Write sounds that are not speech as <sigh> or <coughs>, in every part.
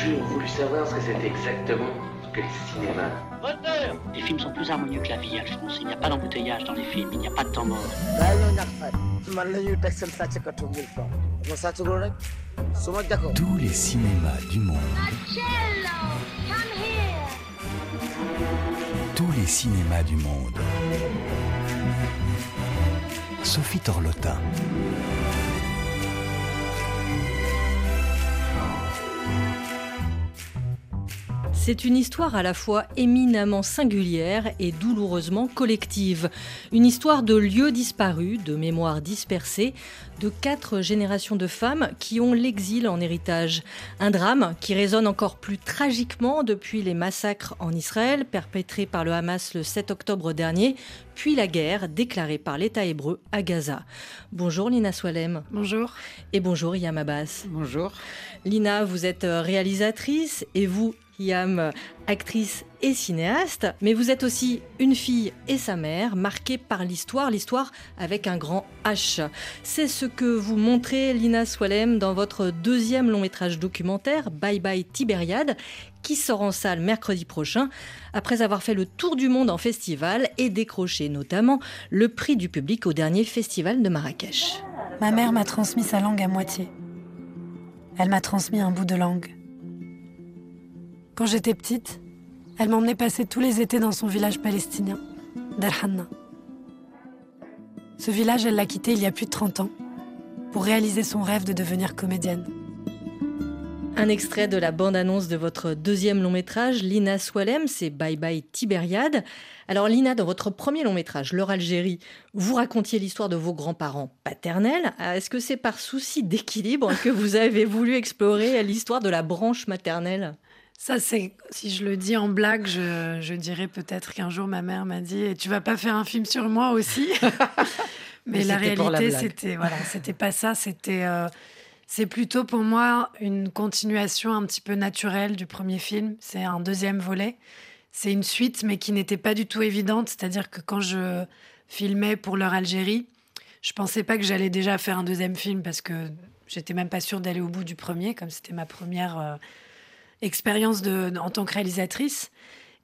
toujours voulu savoir ce que c'était exactement que le cinéma. Les films sont plus harmonieux que la vie, Alphonse. Il n'y a pas d'embouteillage dans les films, il n'y a pas de temps mort. Tous les cinémas du monde. Tous les cinémas du monde. Sophie Torlotin. C'est une histoire à la fois éminemment singulière et douloureusement collective. Une histoire de lieux disparus, de mémoires dispersées, de quatre générations de femmes qui ont l'exil en héritage. Un drame qui résonne encore plus tragiquement depuis les massacres en Israël perpétrés par le Hamas le 7 octobre dernier, puis la guerre déclarée par l'État hébreu à Gaza. Bonjour Lina Swalem. Bonjour. Et bonjour Yam Abbas. Bonjour. Lina, vous êtes réalisatrice et vous, Yam, actrice et cinéaste, mais vous êtes aussi une fille et sa mère, marquée par l'histoire, l'histoire avec un grand H. C'est ce que vous montrez, Lina Swalem, dans votre deuxième long métrage documentaire, Bye Bye Tibériade, qui sort en salle mercredi prochain, après avoir fait le tour du monde en festival et décroché notamment le prix du public au dernier festival de Marrakech. Ma mère m'a transmis sa langue à moitié. Elle m'a transmis un bout de langue. Quand j'étais petite, elle m'emmenait passer tous les étés dans son village palestinien, Hanna. Ce village, elle l'a quitté il y a plus de 30 ans pour réaliser son rêve de devenir comédienne. Un extrait de la bande-annonce de votre deuxième long métrage, Lina Swalem, c'est Bye Bye Tibériade. Alors Lina, dans votre premier long métrage, L'Or Algérie, vous racontiez l'histoire de vos grands-parents paternels. Est-ce que c'est par souci d'équilibre que vous avez voulu explorer l'histoire de la branche maternelle? Ça, c'est si je le dis en blague, je, dirais peut-être qu'un jour ma mère m'a dit "Tu vas pas faire un film sur moi aussi? <laughs> Mais, la réalité, c'était voilà, c'était pas ça. C'était euh, c'est plutôt pour moi une continuation un petit peu naturelle du premier film. C'est un deuxième volet. C'est une suite, mais qui n'était pas du tout évidente. C'est-à-dire que quand je filmais pour leur Algérie, je pensais pas que j'allais déjà faire un deuxième film parce que j'étais même pas sûre d'aller au bout du premier, comme c'était ma première. Euh, expérience en tant que réalisatrice.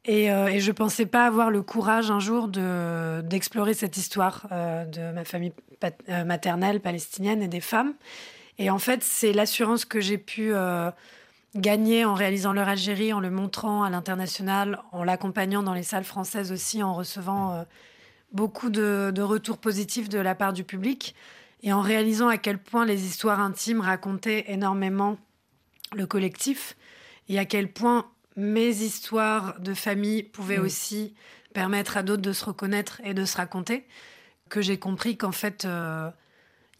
Et, euh, je ne pensais pas avoir le courage un jour d'explorer cette histoire euh, de ma famille euh, maternelle palestinienne et des femmes. Et en fait, c'est l'assurance que j'ai pu gagner en réalisant leur Algérie, en le montrant à l'international, en l'accompagnant dans les salles françaises aussi, en recevant beaucoup de, retours positifs de la part du public, et en réalisant à quel point les histoires intimes racontaient énormément le collectif et à quel point mes histoires de famille pouvaient mm. aussi permettre à d'autres de se reconnaître et de se raconter, que j'ai compris qu'en fait, euh,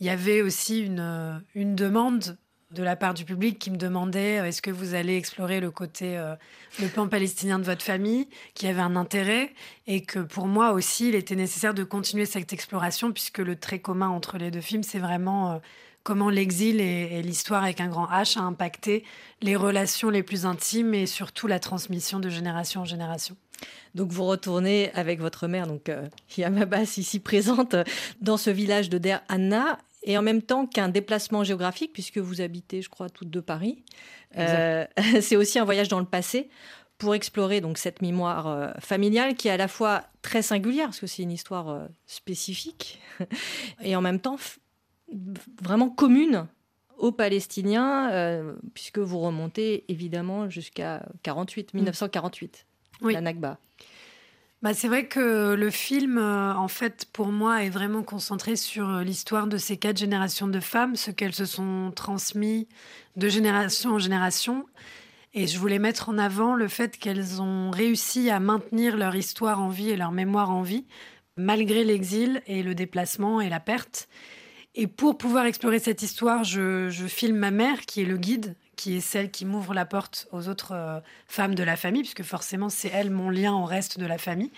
il y avait aussi une, une demande de la part du public qui me demandait euh, est-ce que vous allez explorer le côté, euh, le plan palestinien de votre famille, qui avait un intérêt, et que pour moi aussi, il était nécessaire de continuer cette exploration, puisque le trait commun entre les deux films, c'est vraiment comment l'exil et, l'histoire avec un grand H a impacté les relations les plus intimes et surtout la transmission de génération en génération. Donc vous retournez avec votre mère, donc euh, Yamabas ici présente, dans ce village de Der Anna, et en même temps qu'un déplacement géographique, puisque vous habitez, je crois, toutes deux Paris. Euh, <laughs> c'est aussi un voyage dans le passé pour explorer donc cette mémoire euh, familiale qui est à la fois très singulière, parce que c'est une histoire spécifique, <laughs> et en même temps vraiment commune aux Palestiniens, euh, puisque vous remontez évidemment jusqu'à 48, 1948, mm. la Nakba. Bah, c'est vrai que le film, euh, en fait, pour moi, est vraiment concentré sur euh, l'histoire de ces quatre générations de femmes, ce qu'elles se sont transmises de génération en génération. Et je voulais mettre en avant le fait qu'elles ont réussi à maintenir leur histoire en vie et leur mémoire en vie, malgré l'exil et le déplacement et la perte. Et pour pouvoir explorer cette histoire, je, filme ma mère, qui est le guide, qui est celle qui m'ouvre la porte aux autres euh, femmes de la famille, puisque forcément c'est elle mon lien au reste de la famille.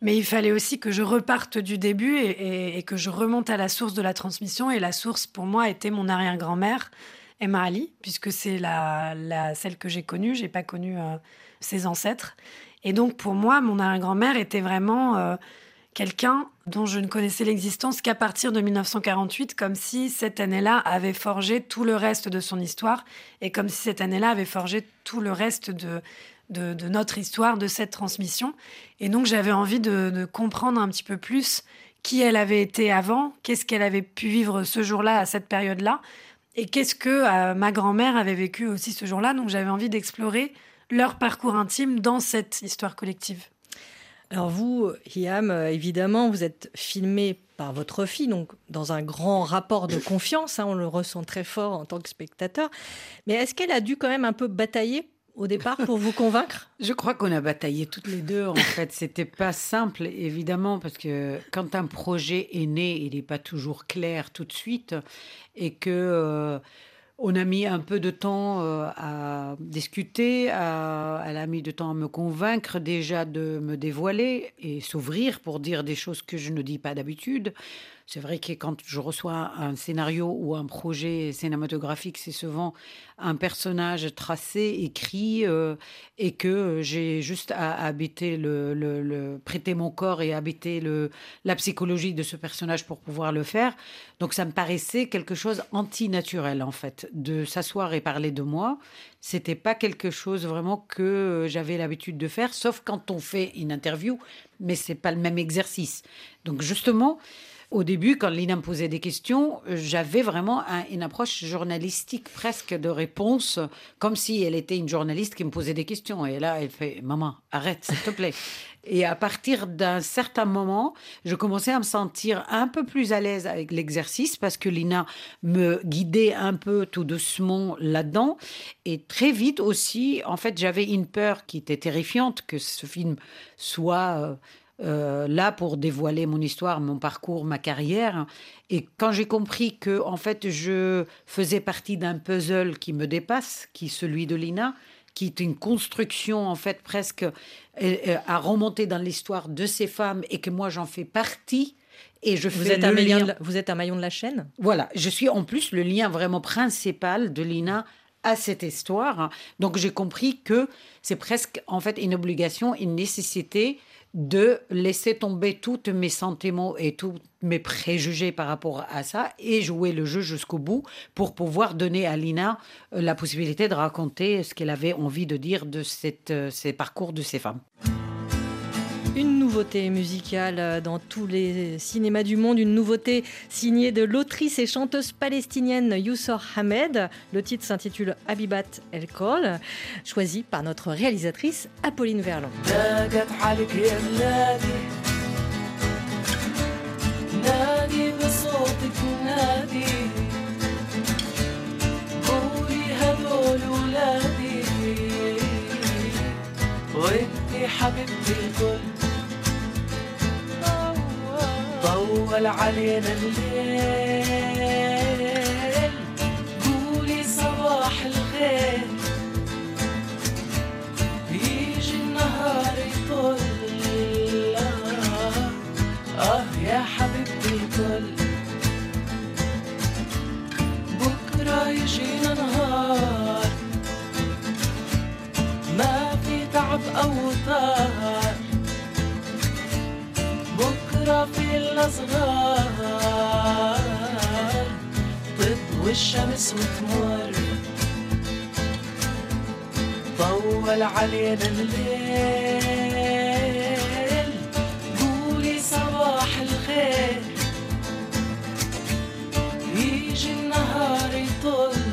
Mais il fallait aussi que je reparte du début et, que je remonte à la source de la transmission. Et la source, pour moi, était mon arrière-grand-mère, Emma Ali, puisque c'est la, celle que j'ai connue. J'ai pas connu euh, ses ancêtres. Et donc, pour moi, mon arrière-grand-mère était vraiment... Euh, quelqu'un dont je ne connaissais l'existence qu'à partir de 1948, comme si cette année-là avait forgé tout le reste de son histoire et comme si cette année-là avait forgé tout le reste de, de, notre histoire, de cette transmission. Et donc j'avais envie de, comprendre un petit peu plus qui elle avait été avant, qu'est-ce qu'elle avait pu vivre ce jour-là, à cette période-là, et qu'est-ce que euh, ma grand-mère avait vécu aussi ce jour-là. Donc j'avais envie d'explorer leur parcours intime dans cette histoire collective. Alors vous, Hiam, euh, évidemment, vous êtes filmé par votre fille, donc dans un grand rapport de confiance, hein, on le ressent très fort en tant que spectateur. Mais est-ce qu'elle a dû quand même un peu batailler au départ pour vous convaincre? <laughs> Je crois qu'on a bataillé toutes les deux. En fait, c'était pas simple, évidemment, parce que quand un projet est né, il n'est pas toujours clair tout de suite, et que euh, on a mis un peu de temps euh, à discuter. elle a mis de temps à me convaincre déjà de me dévoiler et s'ouvrir pour dire des choses que je ne dis pas d'habitude. C'est vrai que quand je reçois un scénario ou un projet cinématographique, c'est souvent un personnage tracé, écrit, euh, et que j'ai juste à habiter le, prêter mon corps et habiter le, la psychologie de ce personnage pour pouvoir le faire. Donc ça me paraissait quelque chose anti-naturel en fait, de s'asseoir et parler de moi. C'était pas quelque chose vraiment que j'avais l'habitude de faire, sauf quand on fait une interview, mais c'est pas le même exercice. Donc justement, au début, quand Lina me posait des questions, j'avais vraiment une approche journalistique presque de réponse, comme si elle était une journaliste qui me posait des questions. Et là, elle fait Maman, arrête, s'il te plaît. <laughs> Et à partir d'un certain moment, je commençais à me sentir un peu plus à l'aise avec l'exercice parce que Lina me guidait un peu tout doucement là-dedans. Et très vite aussi, en fait, j'avais une peur qui était terrifiante que ce film soit euh, là pour dévoiler mon histoire, mon parcours, ma carrière. Et quand j'ai compris que en fait je faisais partie d'un puzzle qui me dépasse, qui est celui de Lina, qui est une construction en fait presque euh, euh, à remonter dans l'histoire de ces femmes et que moi j'en fais partie. Et je vous, êtes un lien... vous êtes un maillon de la chaîne? Voilà, je suis en plus le lien vraiment principal de Lina à cette histoire. Donc j'ai compris que c'est presque en fait une obligation, une nécessité de laisser tomber tous mes sentiments et tous mes préjugés par rapport à ça et jouer le jeu jusqu'au bout pour pouvoir donner à Lina euh, la possibilité de raconter ce qu'elle avait envie de dire de cette, euh, ces parcours de ces femmes. Une nouveauté musicale euh, dans tous les cinémas du monde, une nouveauté signée de l'autrice et chanteuse palestinienne Youssor Hamed. Le titre s'intitule Habibat El Kol, choisi par notre réalisatrice Apolline Verlon. طول علينا الليل. قولي صباح الخير. يجي النهار يطل آه يا حبيبتي يطل بكرة يجينا نهار. ما في تعب أو طار. في الأصغار تضوي الشمس وتمر. طول علينا الليل. قولي صباح الخير. يجي النهار يطل.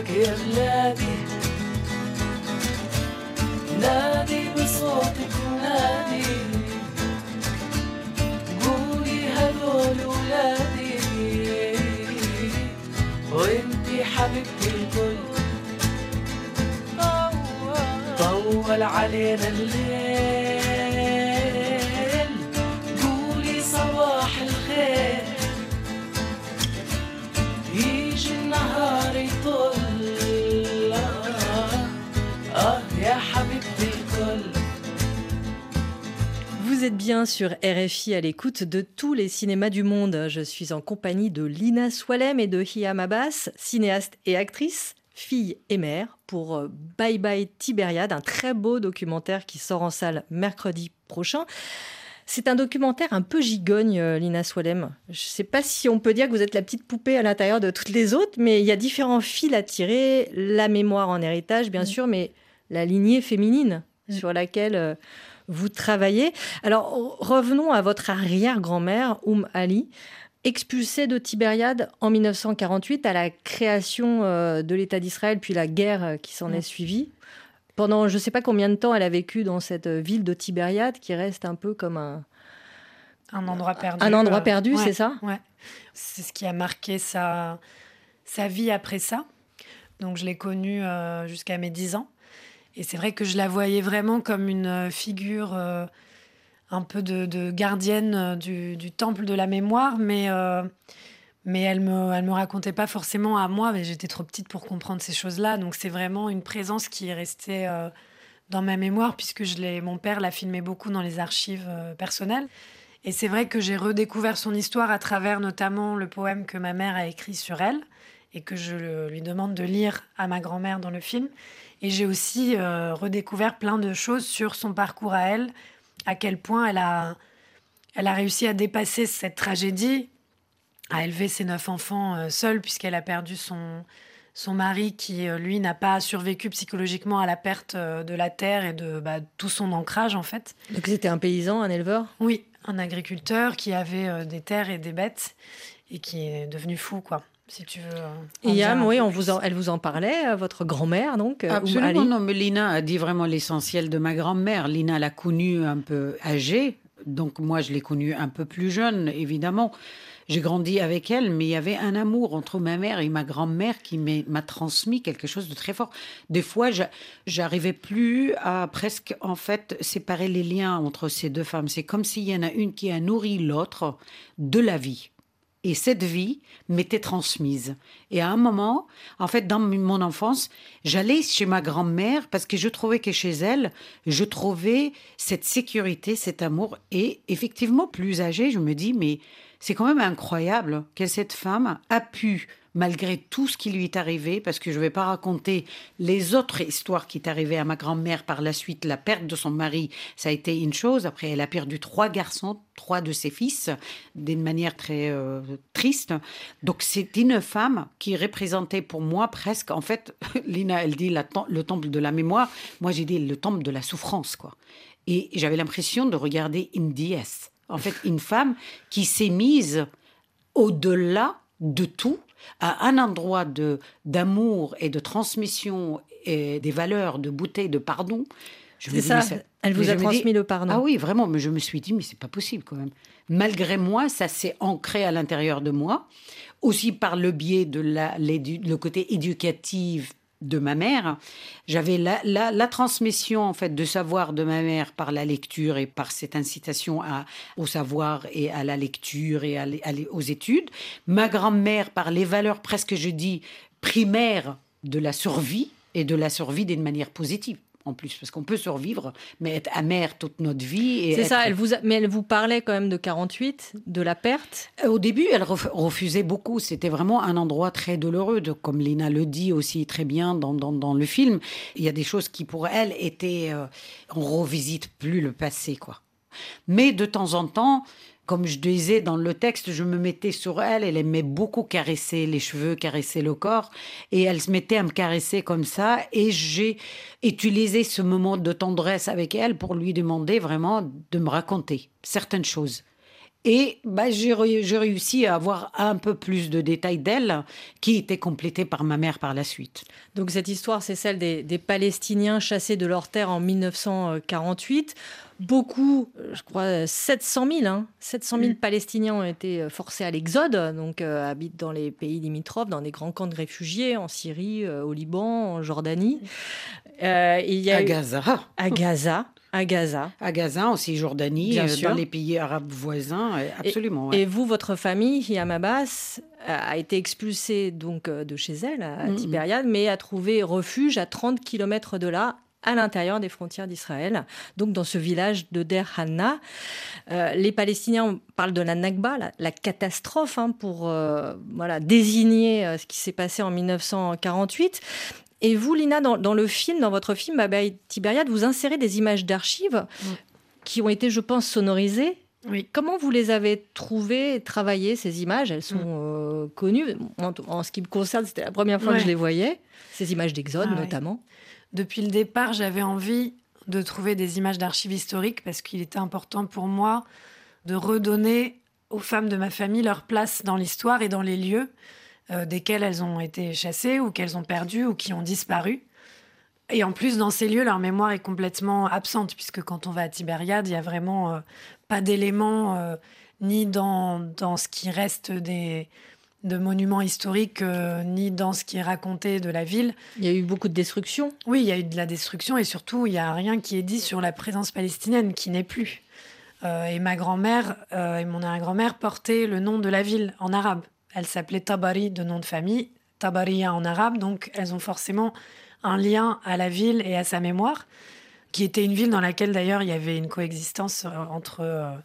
عليك يا بلادي نادي بصوتك نادي. قولي هذول ولادي. وانتي حبيبتي الكل. طول علينا الليل. Êtes bien sur RFI à l'écoute de tous les cinémas du monde. Je suis en compagnie de Lina Swalem et de Hiam Abbas, cinéaste et actrice, fille et mère, pour euh, Bye Bye Tibériade, un très beau documentaire qui sort en salle mercredi prochain. C'est un documentaire un peu gigogne, euh, Lina Swalem. Je ne sais pas si on peut dire que vous êtes la petite poupée à l'intérieur de toutes les autres, mais il y a différents fils à tirer. La mémoire en héritage, bien mm. sûr, mais la lignée féminine mm. sur laquelle euh, vous travaillez. Alors revenons à votre arrière-grand-mère, Oum Ali, expulsée de Tibériade en 1948 à la création euh, de l'État d'Israël, puis la guerre euh, qui s'en est suivie. Pendant je ne sais pas combien de temps elle a vécu dans cette euh, ville de Tibériade qui reste un peu comme un... Un endroit perdu. Un endroit perdu, c'est ça? Ouais. C'est ce qui a marqué sa, sa vie après ça. Donc je l'ai connue jusqu'à mes 10 ans. Et c'est vrai que je la voyais vraiment comme une euh, figure euh, un peu de, gardienne euh, du, temple de la mémoire, mais, mais elle ne me, elle me racontait pas forcément à moi, mais j'étais trop petite pour comprendre ces choses-là. Donc c'est vraiment une présence qui est restée dans ma mémoire, puisque je mon père l'a filmé beaucoup dans les archives personnelles. Et c'est vrai que j'ai redécouvert son histoire à travers notamment le poème que ma mère a écrit sur elle et que je lui demande de lire à ma grand-mère dans le film. Et j'ai aussi euh, redécouvert plein de choses sur son parcours à elle, à quel point elle a, elle a réussi à dépasser cette tragédie, à élever ses neuf enfants euh, seule, puisqu'elle a perdu son, son mari qui, euh, lui, n'a pas survécu psychologiquement à la perte de la terre et de bah, tout son ancrage, en fait. Donc c'était un paysan, un éleveur? Oui, un agriculteur qui avait des terres et des bêtes et qui est devenu fou, quoi si tu veux. Et Yam, oui, on vous elle vous en parlait, euh, votre grand-mère, donc euh, Absolument, non, mais Lina a dit vraiment l'essentiel de ma grand-mère. Lina l'a connue un peu âgée, donc moi je l'ai connue un peu plus jeune, évidemment. J'ai grandi avec elle, mais il y avait un amour entre ma mère et ma grand-mère qui m'a transmis quelque chose de très fort. Des fois, j'arrivais plus à presque, en fait, séparer les liens entre ces deux femmes. C'est comme s'il y en a une qui a nourri l'autre de la vie. Et cette vie m'était transmise. Et à un moment, en fait, dans mon enfance, j'allais chez ma grand-mère parce que je trouvais que chez elle, je trouvais cette sécurité, cet amour. Et effectivement, plus âgée, je me dis, mais c'est quand même incroyable que cette femme a pu malgré tout ce qui lui est arrivé, parce que je ne vais pas raconter les autres histoires qui est arrivées à ma grand-mère par la suite. La perte de son mari, ça a été une chose. Après, elle a perdu trois garçons, trois de ses fils, d'une manière très euh, triste. Donc, c'est une femme qui représentait pour moi presque, en fait, <laughs> Lina, elle dit le temple de la mémoire. Moi, j'ai dit le temple de la souffrance, quoi. Et j'avais l'impression de regarder une déesse. En fait, une femme qui s'est mise au-delà de tout à un endroit de d'amour et de transmission et des valeurs de beauté, de pardon. C'est ça. Elle vous a transmis le pardon. Ah oui, vraiment. Mais je me suis dit, mais c'est pas possible quand même. Malgré moi, ça s'est ancré à l'intérieur de moi, aussi par le biais de la, le côté éducatif de ma mère. J'avais la, la, transmission en fait de savoir de ma mère par la lecture et par cette incitation au savoir et à la lecture et à, aux études. Ma grand-mère par les valeurs presque, je dis, primaires de la survie et de la survie d'une manière positive en plus, parce qu'on peut survivre, mais être amer toute notre vie. C'est ça, elle vous mais elle vous parlait quand même de 48, de la perte? Euh, Au début, elle refusait beaucoup. C'était vraiment un endroit très douloureux, comme Lina le dit aussi très bien dans, dans, le film. Il y a des choses qui, pour elle, étaient... Euh, on revisite plus le passé, quoi. Mais de temps en temps, comme je disais dans le texte, je me mettais sur elle, elle aimait beaucoup caresser les cheveux, caresser le corps, et elle se mettait à me caresser comme ça, et j'ai utilisé ce moment de tendresse avec elle pour lui demander vraiment de me raconter certaines choses. Et bah, j'ai réussi à avoir un peu plus de détails d'elle, qui était complétés par ma mère par la suite. Donc cette histoire, c'est celle des, des Palestiniens chassés de leur terre en 1948 beaucoup, euh, je crois 700 000, 700 000 Palestiniens ont été euh, forcés à l'exode, donc euh, habitent dans les pays limitrophes, dans des grands camps de réfugiés en Syrie, au Liban, en Jordanie. il y a à Gaza. À Gaza. À Gaza. À Gaza, en Cisjordanie, Bien dans les pays arabes voisins, absolument. Et, vous, votre famille, Hiam Abbas, a été expulsée donc de chez elle, à Tibériade, mais a trouvé refuge à 30 km de là, à l'intérieur des frontières d'Israël, donc dans ce village de Der Hanna. Euh, les Palestiniens parlent de la Nakba, la, catastrophe, hein, pour euh, voilà, désigner euh, ce qui s'est passé en 1948. Et vous, Lina, dans, le film, dans votre film Baba Tibériade, vous insérez des images d'archives qui ont été, je pense, sonorisées. Oui. Comment vous les avez trouvées, travaillées, ces images? Elles sont mm. connues. En, ce qui me concerne, c'était la première fois que je les voyais, ces images d'Exode ah notamment. Depuis le départ, j'avais envie de trouver des images d'archives historiques parce qu'il était important pour moi de redonner aux femmes de ma famille leur place dans l'histoire et dans les lieux euh, desquels elles ont été chassées ou qu'elles ont perdu ou qui ont disparu. Et en plus, dans ces lieux, leur mémoire est complètement absente, puisque quand on va à Tibériade, il n'y a vraiment euh, pas d'éléments, euh, ni dans, dans ce qui reste des, de monuments historiques euh, ni dans ce qui est raconté de la ville. Il y a eu beaucoup de destruction. Oui, il y a eu de la destruction et surtout, il n'y a rien qui est dit sur la présence palestinienne qui n'est plus. Et ma grand-mère et mon arrière-grand-mère portaient le nom de la ville en arabe. Elle s'appelait Tabari de nom de famille, Tabaria en arabe, donc elles ont forcément un lien à la ville et à sa mémoire, qui était une ville dans laquelle d'ailleurs il y avait une coexistence entre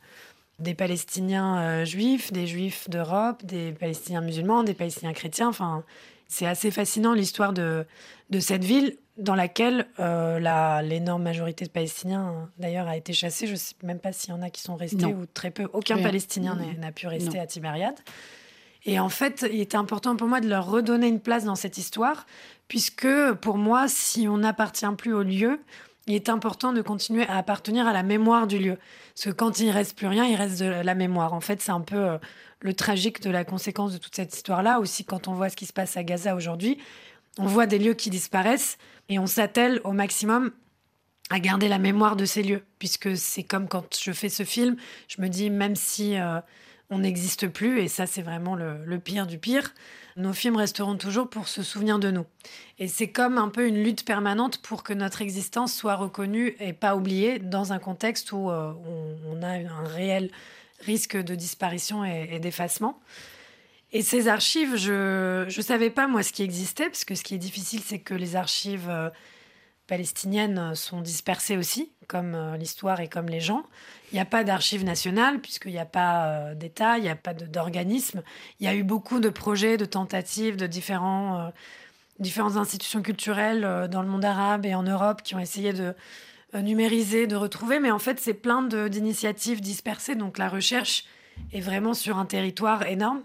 des Palestiniens euh, juifs, des juifs d'Europe, des Palestiniens musulmans, des Palestiniens chrétiens. Enfin, c'est assez fascinant l'histoire de, de cette ville dans laquelle euh, l'énorme majorité de Palestiniens, d'ailleurs, a été chassée. Je ne sais même pas s'il y en a qui sont restés ou très peu. Aucun Palestinien n'a pu rester à Tibériade. Et en fait, il était important pour moi de leur redonner une place dans cette histoire, puisque pour moi, si on n'appartient plus au lieu, il est important de continuer à appartenir à la mémoire du lieu. Parce que quand il ne reste plus rien, il reste de la mémoire. En fait, c'est un peu euh, le tragique de la conséquence de toute cette histoire-là. Aussi, quand on voit ce qui se passe à Gaza aujourd'hui, on voit des lieux qui disparaissent et on s'attelle au maximum à garder la mémoire de ces lieux. Puisque c'est comme quand je fais ce film, je me dis, même si euh, on n'existe plus, et ça c'est vraiment le pire du pire, nos films resteront toujours pour se souvenir de nous. Et c'est comme un peu une lutte permanente pour que notre existence soit reconnue et pas oubliée dans un contexte où euh, on, a un réel risque de disparition et, d'effacement. Et ces archives, je ne savais pas moi ce qui existait, parce que ce qui est difficile, c'est que les archives euh, palestiniennes sont dispersées aussi, comme euh, l'histoire et comme les gens. Il n'y a pas d'archives nationales, puisqu'il n'y a pas euh, d'État, il n'y a pas d'organisme. Il y a eu beaucoup de projets, de tentatives de différents, euh, différentes institutions culturelles dans le monde arabe et en Europe qui ont essayé de numériser, de retrouver, mais en fait, c'est plein d'initiatives dispersées. Donc la recherche est vraiment sur un territoire énorme.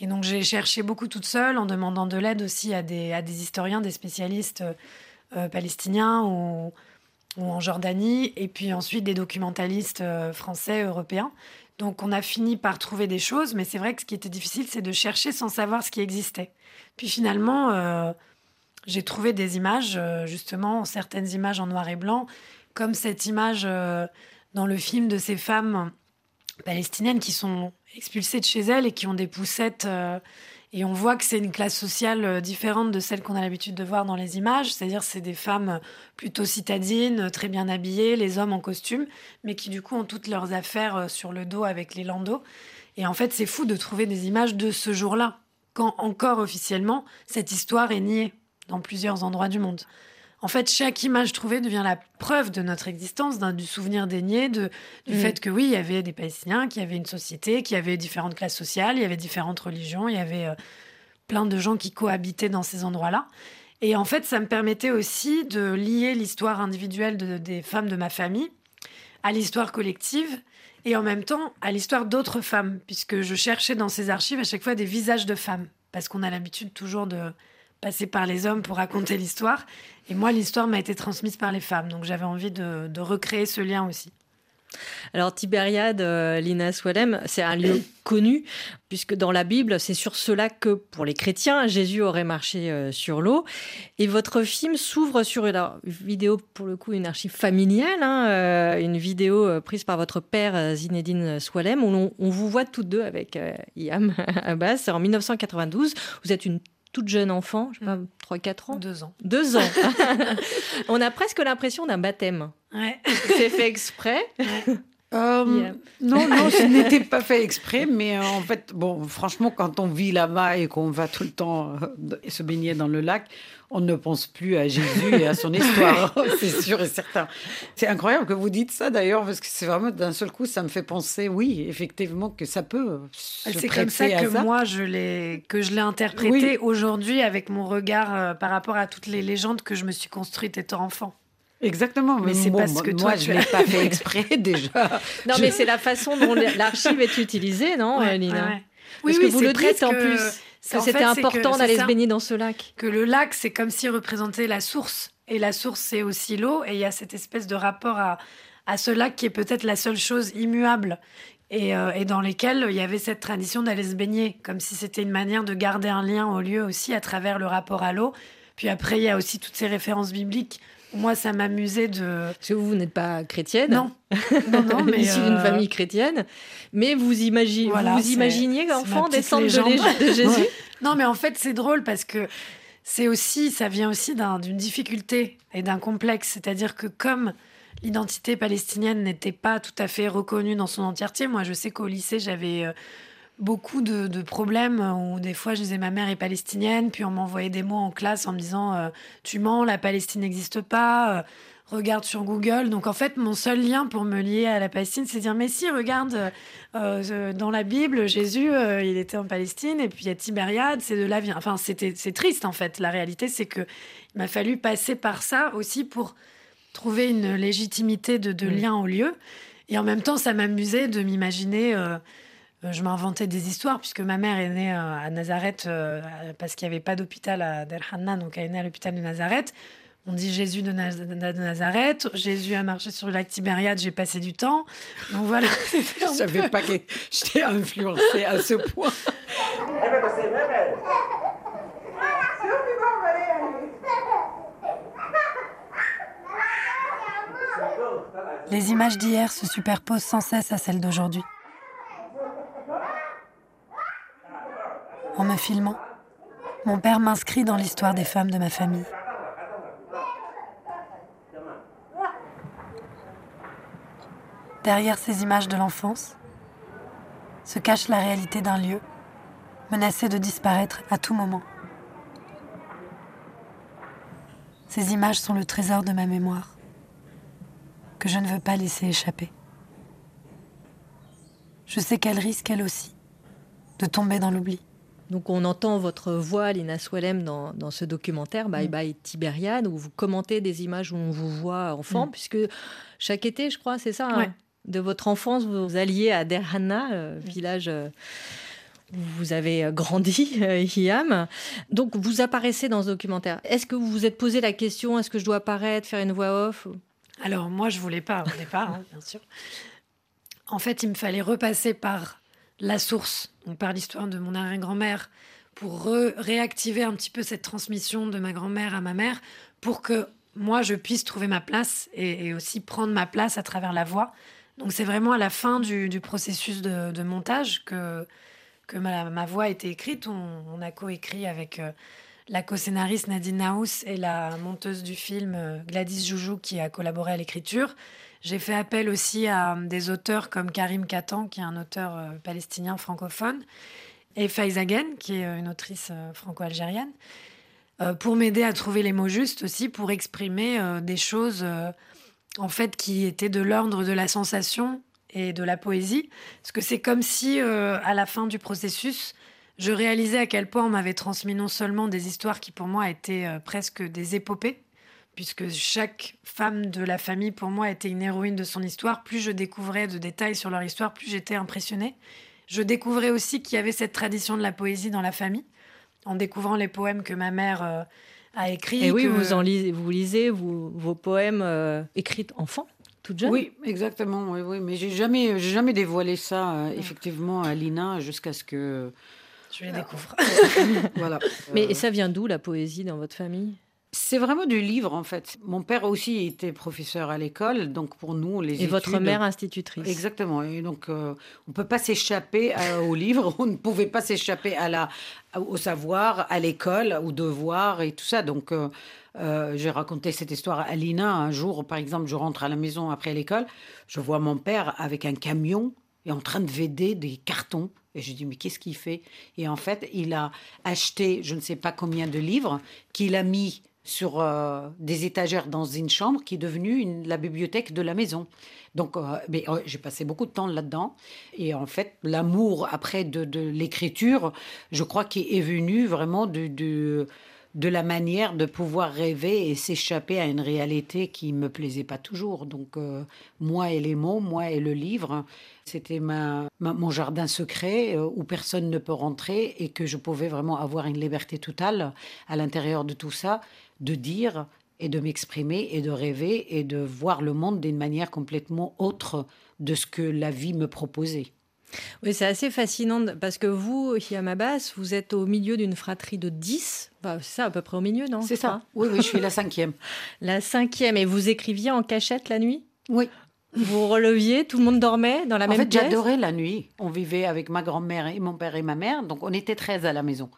Et donc j'ai cherché beaucoup toute seule en demandant de l'aide aussi à des, à des historiens, des spécialistes palestiniens ou en Jordanie, et puis ensuite des documentalistes euh, français, européens. Donc on a fini par trouver des choses, mais c'est vrai que ce qui était difficile, c'est de chercher sans savoir ce qui existait. Puis finalement, euh, j'ai trouvé des images, euh, justement, certaines images en noir et blanc, comme cette image dans le film de ces femmes palestiniennes qui sont expulsées de chez elles et qui ont des poussettes et on voit que c'est une classe sociale euh, différente de celle qu'on a l'habitude de voir dans les images, c'est-à-dire c'est des femmes plutôt citadines, très bien habillées, les hommes en costume, mais qui du coup ont toutes leurs affaires euh, sur le dos avec les landaux. Et en fait, c'est fou de trouver des images de ce jour-là, quand encore officiellement, cette histoire est niée dans plusieurs endroits du monde. En fait, chaque image trouvée devient la preuve de notre existence, du souvenir dénié, de, du mm. fait que oui, il y avait des Palestiniens, qu'il y avait une société, qu'il y avait différentes classes sociales, il y avait différentes religions, il y avait euh, plein de gens qui cohabitaient dans ces endroits-là. Et en fait, ça me permettait aussi de lier l'histoire individuelle des femmes de ma famille à l'histoire collective et en même temps à l'histoire d'autres femmes, puisque je cherchais dans ces archives à chaque fois des visages de femmes, parce qu'on a l'habitude toujours de passer par les hommes pour raconter l'histoire. Et moi, l'histoire m'a été transmise par les femmes. Donc j'avais envie de, recréer ce lien aussi. Alors Tibériade, euh, Lina Swalem, c'est un lieu connu, puisque dans la Bible, c'est sur cela que, pour les chrétiens, Jésus aurait marché euh, sur l'eau. Et votre film s'ouvre sur une vidéo, pour le coup, une archive familiale, hein, euh, une vidéo prise par votre père, Zinedine Swalem, où on, on vous voit toutes deux avec Iam <laughs> Abbas en 1992. Vous êtes une toute jeune enfant, je sais pas, 3-4 ans. Deux ans. Deux ans. <laughs> On a presque l'impression d'un baptême. Ouais. C'est fait exprès. Euh, non, non, ce n'était <laughs> pas fait exprès, mais euh, en fait, bon, franchement, quand on vit là-bas et qu'on va tout le temps euh, se baigner dans le lac, on ne pense plus à Jésus et à son histoire, <laughs> <laughs> c'est sûr et certain. C'est incroyable que vous dites ça d'ailleurs, parce que c'est vraiment d'un seul coup, ça me fait penser, oui, effectivement, que ça peut. C'est comme ça que moi je l'ai que je l'ai interprété aujourd'hui avec mon regard par rapport à toutes les légendes que je me suis construite étant enfant. Exactement, mais, c'est parce que toi, moi, je ne l'ai pas fait exprès déjà. <laughs> Non, mais c'est la façon dont l'archive est utilisée, non, ouais, Lina Oui, Parce que vous le dites en plus, que c'était important d'aller se baigner dans ce lac. Que le lac, c'est comme s'il représentait la source. Et la source, c'est aussi l'eau. Et il y a cette espèce de rapport à, à ce lac qui est peut-être la seule chose immuable. Et, euh, et, dans lesquels il y avait cette tradition d'aller se baigner, comme si c'était une manière de garder un lien au lieu aussi à travers le rapport à l'eau. Puis après, il y a aussi toutes ces références bibliques moi, ça m'amusait de. Parce que vous, n'êtes pas chrétienne. Non. Non, non, <laughs> mais. Issu d'une euh, famille chrétienne. Mais vous, imaginez, vous, imaginiez enfant descendre de, de, <laughs> Jésus Non, mais en fait, c'est drôle parce que c'est aussi, ça vient aussi d'une difficulté et d'un complexe. C'est-à-dire que comme l'identité palestinienne n'était pas tout à fait reconnue dans son entièreté, moi, je sais qu'au lycée, j'avais. Euh, beaucoup de, problèmes où des fois je disais ma mère est palestinienne, puis on m'envoyait des mots en classe en me disant euh, tu mens, la Palestine n'existe pas, euh, regarde sur Google. Donc en fait, mon seul lien pour me lier à la Palestine, c'est dire mais si, regarde euh, dans la Bible, Jésus, il était en Palestine, et puis il y a Tibériade, c'est de là vient. Enfin, c'était c'est triste en fait. La réalité, c'est que il m'a fallu passer par ça aussi pour trouver une légitimité de, de lien au lieu. Et en même temps, ça m'amusait de m'imaginer je m'inventais des histoires puisque ma mère est née euh, à Nazareth euh, parce qu'il n'y avait pas d'hôpital à Der Hanna, donc elle est née à l'hôpital de Nazareth. On dit Jésus de, Nazareth. Jésus a marché sur le lac Tibériade, j'ai passé du temps. Donc voilà. <laughs> Je ne savais pas que j'étais influencée à ce point. Les images d'hier se superposent sans cesse à celles d'aujourd'hui. En me filmant, mon père m'inscrit dans l'histoire des femmes de ma famille. Derrière ces images de l'enfance se cache la réalité d'un lieu menacé de disparaître à tout moment. Ces images sont le trésor de ma mémoire que je ne veux pas laisser échapper. Je sais qu'elle risque, elle aussi, de tomber dans l'oubli. Donc on entend votre voix, Lina Swellem, dans, dans ce documentaire Bye mm. Bye Tibériade, où vous commentez des images où on vous voit enfant, mm. puisque chaque été, je crois, c'est ça, hein, de votre enfance, vous alliez à Derhana, euh, mm. village euh, où vous avez euh, grandi, Hiam. Donc vous apparaissez dans ce documentaire. Est-ce que vous vous êtes posé la question, est-ce que je dois apparaître, faire une voix off Alors moi, je voulais pas au départ, hein, bien sûr. En fait, il me fallait repasser par la source, donc par l'histoire de mon arrière-grand-mère, pour réactiver un petit peu cette transmission de ma grand-mère à ma mère, pour que moi, je puisse trouver ma place et, aussi prendre ma place à travers la voix. Donc c'est vraiment à la fin du, processus de, montage que, que ma, voix a été écrite. On, a coécrit avec euh, la co-scénariste Nadine Naous et la monteuse du film euh, Gladys Joujou qui a collaboré à l'écriture. J'ai fait appel aussi à euh, des auteurs comme Karim Katan, qui est un auteur euh, palestinien francophone, et Faizagen, qui est euh, une autrice franco-algérienne, pour m'aider à trouver les mots justes aussi, pour exprimer des choses en fait qui étaient de l'ordre de la sensation et de la poésie. Parce que c'est comme si, à la fin du processus, je réalisais à quel point on m'avait transmis non seulement des histoires qui pour moi étaient presque des épopées, puisque chaque femme de la famille, pour moi, était une héroïne de son histoire. Plus je découvrais de détails sur leur histoire, plus j'étais impressionnée. Je découvrais aussi qu'il y avait cette tradition de la poésie dans la famille, en découvrant les poèmes que ma mère euh, a écrits. Et oui, vous, en lisez, vous lisez vos poèmes euh, écrits enfant toute jeune? Oui, exactement. Oui, oui. Mais j'ai jamais, jamais dévoilé ça, euh, effectivement, à Lina, jusqu'à ce que... Je les découvre. <laughs> voilà. Mais ça vient d'où, la poésie, dans votre famille? C'est vraiment du livre en fait. Mon père aussi était professeur à l'école, donc pour nous les Et votre mère institutrice. Exactement. Et donc euh, on peut pas s'échapper au livre, <laughs> on ne pouvait pas s'échapper à la au savoir, à l'école, au devoir et tout ça. Donc euh, euh, j'ai raconté cette histoire à Lina un jour, par exemple, je rentre à la maison après l'école, je vois mon père avec un camion et en train de vider des cartons et je dis, mais qu'est-ce qu'il fait? Et en fait, il a acheté je ne sais pas combien de livres qu'il a mis sur euh, des étagères dans une chambre qui est devenue la bibliothèque de la maison. Donc, euh, mais, oh, j'ai passé beaucoup de temps là-dedans. Et en fait, l'amour après de, l'écriture, je crois qu'il est venu vraiment de, de, de, la manière de pouvoir rêver et s'échapper à une réalité qui me plaisait pas toujours. Donc, euh, moi et les mots, moi et le livre, c'était ma, mon jardin secret où personne ne peut rentrer et que je pouvais vraiment avoir une liberté totale à l'intérieur de tout ça de dire et de m'exprimer et de rêver et de voir le monde d'une manière complètement autre de ce que la vie me proposait. Oui, c'est assez fascinant parce que vous, Hiamabas, vous êtes au milieu d'une fratrie de 10. c'est ça, à peu près au milieu, non C'est ça. Oui, oui, je suis la cinquième. <laughs> la cinquième. Et vous écriviez en cachette la nuit? Oui. Vous releviez, tout le monde dormait dans la même pièce? En fait, j'adorais la nuit. On vivait avec ma grand-mère et mon père et ma mère, donc on était 13 à la maison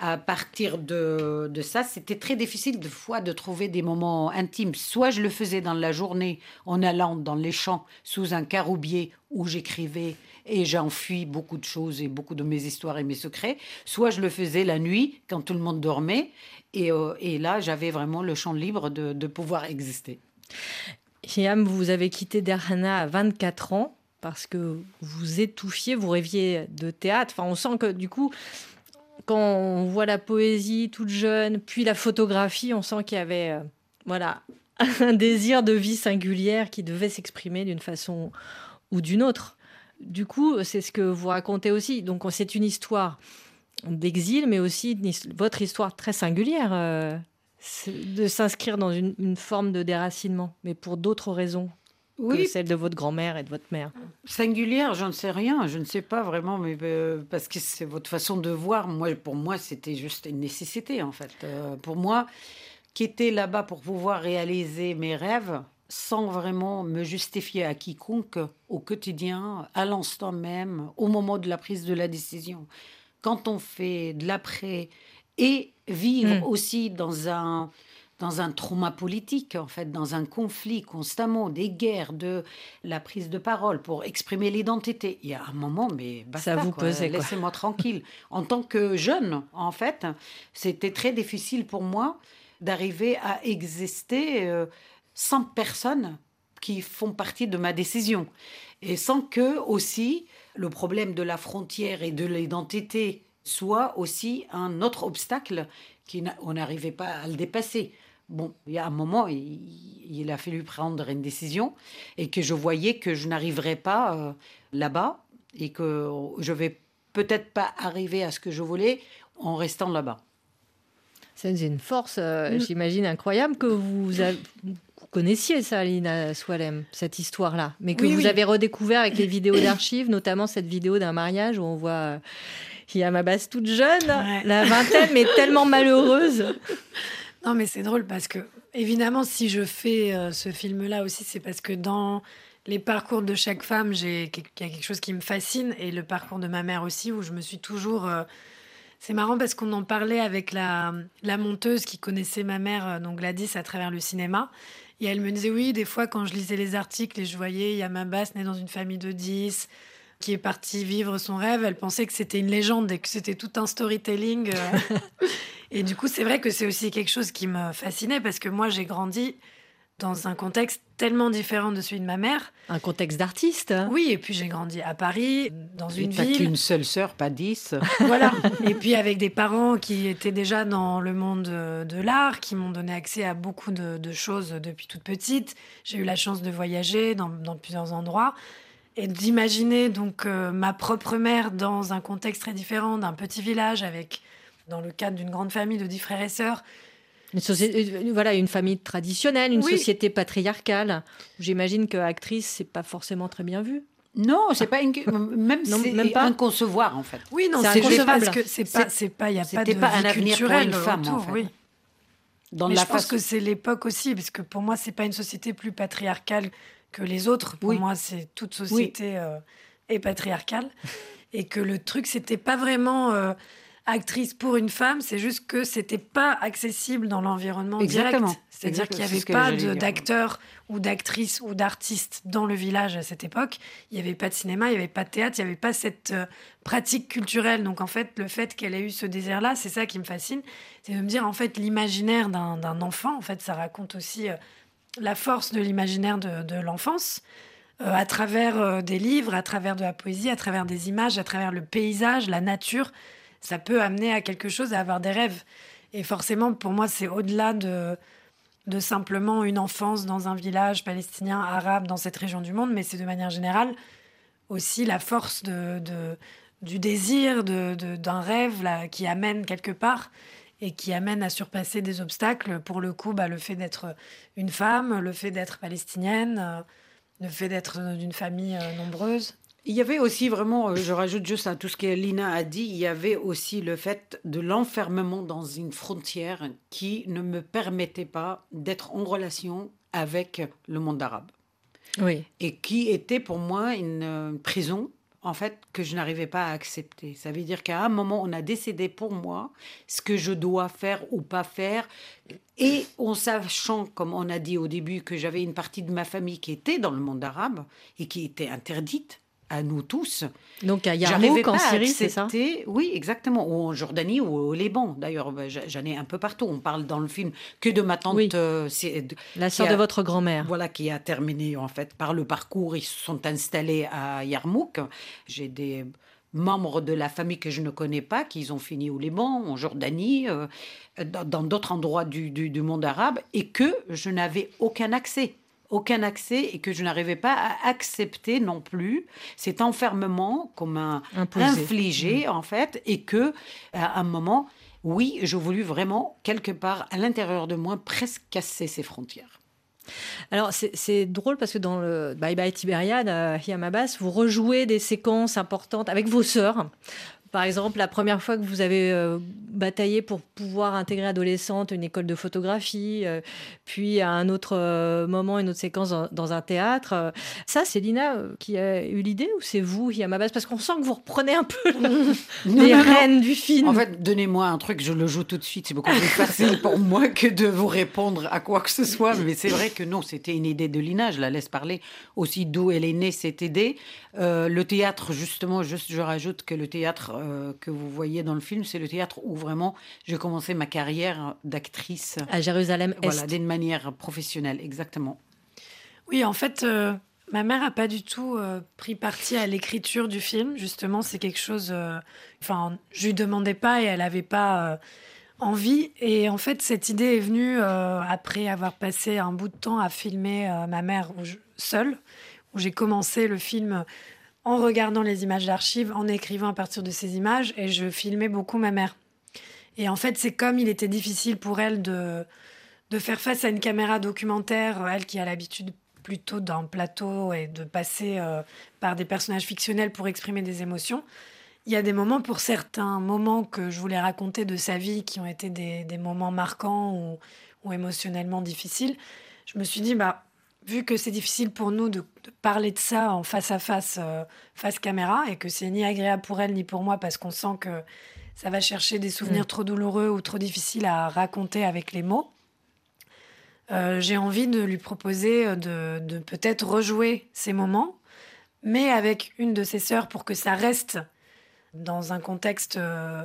à partir de, de ça, c'était très difficile de fois de trouver des moments intimes. Soit je le faisais dans la journée en allant dans les champs sous un caroubier où j'écrivais et j'enfuis beaucoup de choses et beaucoup de mes histoires et mes secrets. Soit je le faisais la nuit quand tout le monde dormait et, euh, et là j'avais vraiment le champ libre de, pouvoir exister. Hiam, vous avez quitté Derhana à 24 ans parce que vous étouffiez, vous rêviez de théâtre. Enfin, on sent que du coup, quand on voit la poésie toute jeune, puis la photographie, on sent qu'il y avait euh, voilà, <laughs> un désir de vie singulière qui devait s'exprimer d'une façon ou d'une autre. Du coup, c'est ce que vous racontez aussi. Donc, c'est une histoire d'exil, mais aussi votre histoire très singulière, euh, de s'inscrire dans une, forme de déracinement, mais pour d'autres raisons oui. que celle de votre grand-mère et de votre mère Singulière, j'en sais rien. Je ne sais pas vraiment, mais euh, parce que c'est votre façon de voir. Moi, pour moi, c'était juste une nécessité, en fait. Euh, pour moi, quitter là-bas pour pouvoir réaliser mes rêves sans vraiment me justifier à quiconque au quotidien, à l'instant même, au moment de la prise de la décision. Quand on fait de l'après et vivre hmm. aussi dans un dans un trauma politique, en fait, dans un conflit constamment, des guerres, de la prise de parole pour exprimer l'identité. Il y a un moment, mais basta, ça vous pesait. Laissez-moi tranquille. En tant que jeune, en fait, c'était très difficile pour moi d'arriver à exister euh, sans personne qui font partie de ma décision et sans que aussi le problème de la frontière et de l'identité soit aussi un autre obstacle qu'on n'arrivait pas à le dépasser. Bon, il y a un moment, il, a fallu prendre une décision et que je voyais que je n'arriverais pas euh, là-bas et que je vais peut-être pas arriver à ce que je voulais en restant là-bas. C'est une force, euh, mm. j'imagine, incroyable que vous, connaissiez ça, Lina Swalem, cette histoire-là, mais que vous avez redécouvert avec les vidéos d'archives, <coughs> notamment cette vidéo d'un mariage où on voit euh, ma base toute jeune, la vingtaine, mais tellement malheureuse. <laughs> Non, mais c'est drôle parce que, évidemment, si je fais euh, ce film-là aussi, c'est parce que dans les parcours de chaque femme, il y a quelque chose qui me fascine et le parcours de ma mère aussi, où je me suis toujours. Euh, c'est marrant parce qu'on en parlait avec la, la monteuse qui connaissait ma mère, donc Gladys, à travers le cinéma. Et elle me disait oui, des fois quand je lisais les articles et je voyais il y a ma basse née dans une famille de 10, qui est partie vivre son rêve, elle pensait que c'était une légende et que c'était tout un storytelling. <laughs> Et du coup, c'est vrai que c'est aussi quelque chose qui me fascinait parce que moi, j'ai grandi dans un contexte tellement différent de celui de ma mère. Un contexte d'artiste. Oui, et puis j'ai grandi à Paris, dans une ville. qu'une seule sœur, pas dix. <laughs> Voilà. et puis avec des parents qui étaient déjà dans le monde de, l'art, qui m'ont donné accès à beaucoup de, choses depuis toute petite. J'ai eu la chance de voyager dans, plusieurs endroits et d'imaginer donc euh, ma propre mère dans un contexte très différent, d'un petit village avec dans le cadre d'une grande famille de dix frères et sœurs. Une société, euh, voilà, une famille traditionnelle, une société patriarcale. J'imagine que actrice, c'est pas forcément très bien vu. Non, c'est pas <laughs> même c'est inconcevoir en fait. Oui, non, c'est inconcevable parce que c'est pas c'est pas il y a pas de pas un avenir pour une femme en fait. Oui. Dans Mais je pense que c'est l'époque aussi, parce que pour moi, c'est pas une société plus patriarcale que les autres. Pour moi, c'est toute société euh, est patriarcale. Et que le truc, c'était pas vraiment euh, actrice pour une femme, c'est juste que c'était pas accessible dans l'environnement direct. C'est-à-dire qu'il n'y avait pas d'acteurs ou d'actrices ou d'artistes dans le village à cette époque. Il n'y avait pas de cinéma, il n'y avait pas de théâtre, il n'y avait pas cette euh, pratique culturelle. Donc en fait, le fait qu'elle ait eu ce désir-là, c'est ça qui me fascine. C'est de me dire, en fait, l'imaginaire d'un enfant, en fait, ça raconte aussi euh, la force de l'imaginaire de, l'enfance. Euh, à travers des livres, à travers de la poésie, à travers des images, à travers le paysage, la nature ça peut amener à quelque chose, à avoir des rêves. Et forcément, pour moi, c'est au-delà de, simplement une enfance dans un village palestinien, arabe, dans cette région du monde, mais c'est de manière générale aussi la force du désir, d'un rêve qui amène quelque part et qui amène à surpasser des obstacles. Pour le coup, bah, le fait d'être une femme, le fait d'être palestinienne, euh, le fait d'être d'une famille euh, nombreuse. Il y avait aussi vraiment, euh, je rajoute juste à tout ce que Lina a dit, il y avait aussi le fait de l'enfermement dans une frontière qui ne me permettait pas d'être en relation avec le monde arabe. Oui. Et qui était pour moi une euh, prison, en fait, que je n'arrivais pas à accepter. Ça veut dire qu'à un moment, on a décidé pour moi ce que je dois faire ou pas faire. Et en sachant, comme on a dit au début, que j'avais une partie de ma famille qui était dans le monde arabe et qui était interdite, à nous tous. Donc à Yarmouk en Syrie, c'est ça Oui, exactement. Ou en Jordanie ou au Liban. D'ailleurs, bah, j'en ai un peu partout. On parle dans le film que de ma tante. Euh, La sœur de votre grand-mère. Voilà, qui a terminé en fait par le parcours. Ils se sont installés à Yarmouk. J'ai des membres de la famille que je ne connais pas, qui ont fini au Liban, en Jordanie, euh, dans d'autres endroits du, du, monde arabe, et que je n'avais aucun accès aucun accès et que je n'arrivais pas à accepter non plus cet enfermement comme un infligé mm. en fait et que à un moment oui je voulus vraiment quelque part à l'intérieur de moi presque casser ces frontières alors, c'est drôle parce que dans le Bye Bye Tibériade, à Hiamabas, vous rejouez des séquences importantes avec vos sœurs. Par exemple, la première fois que vous avez euh, bataillé pour pouvoir intégrer adolescente une école de photographie, euh, puis à un autre euh, moment, une autre séquence dans, un théâtre. ça, c'est Lina qui a eu l'idée ou c'est vous, base Parce qu'on sent que vous reprenez un peu <laughs> les rênes du film. En fait, donnez-moi un truc, je le joue tout de suite. C'est beaucoup plus facile pour moi que de vous répondre à quoi que ce soit. Mais c'est vrai que non, c'était une idée de Lina. Je la laisse parler aussi d'où elle est née, cette idée. le théâtre, justement, juste, je rajoute que le théâtre euh, que vous voyez dans le film, c'est le théâtre où vraiment j'ai commencé ma carrière d'actrice. À Jérusalem-Est. Voilà, d'une manière professionnelle, exactement. Oui, en fait, euh, ma mère n'a pas du tout euh, pris parti à l'écriture du film. Justement, c'est quelque chose. Enfin, je lui demandais pas et elle n'avait pas envie. Et en fait, cette idée est venue après avoir passé un bout de temps à filmer ma mère seule, où j'ai commencé le film en regardant les images d'archives, en écrivant à partir de ces images, et je filmais beaucoup ma mère. Et en fait, c'est comme il était difficile pour elle de, de faire face à une caméra documentaire, elle qui a l'habitude plutôt d'un plateau et de passer euh, par des personnages fictionnels pour exprimer des émotions. Il y a des moments, pour certains moments que je voulais raconter de sa vie, qui ont été des, moments marquants ou, ou, émotionnellement difficiles, je me suis dit, bah, vu que c'est difficile pour nous de, parler de ça en face à face, euh, face caméra, et que c'est ni agréable pour elle ni pour moi parce qu'on sent que ça va chercher des souvenirs mm. trop douloureux ou trop difficiles à raconter avec les mots, euh, j'ai envie de lui proposer de, de peut-être rejouer ces moments, mais avec une de ses sœurs pour que ça reste dans un contexte... Euh,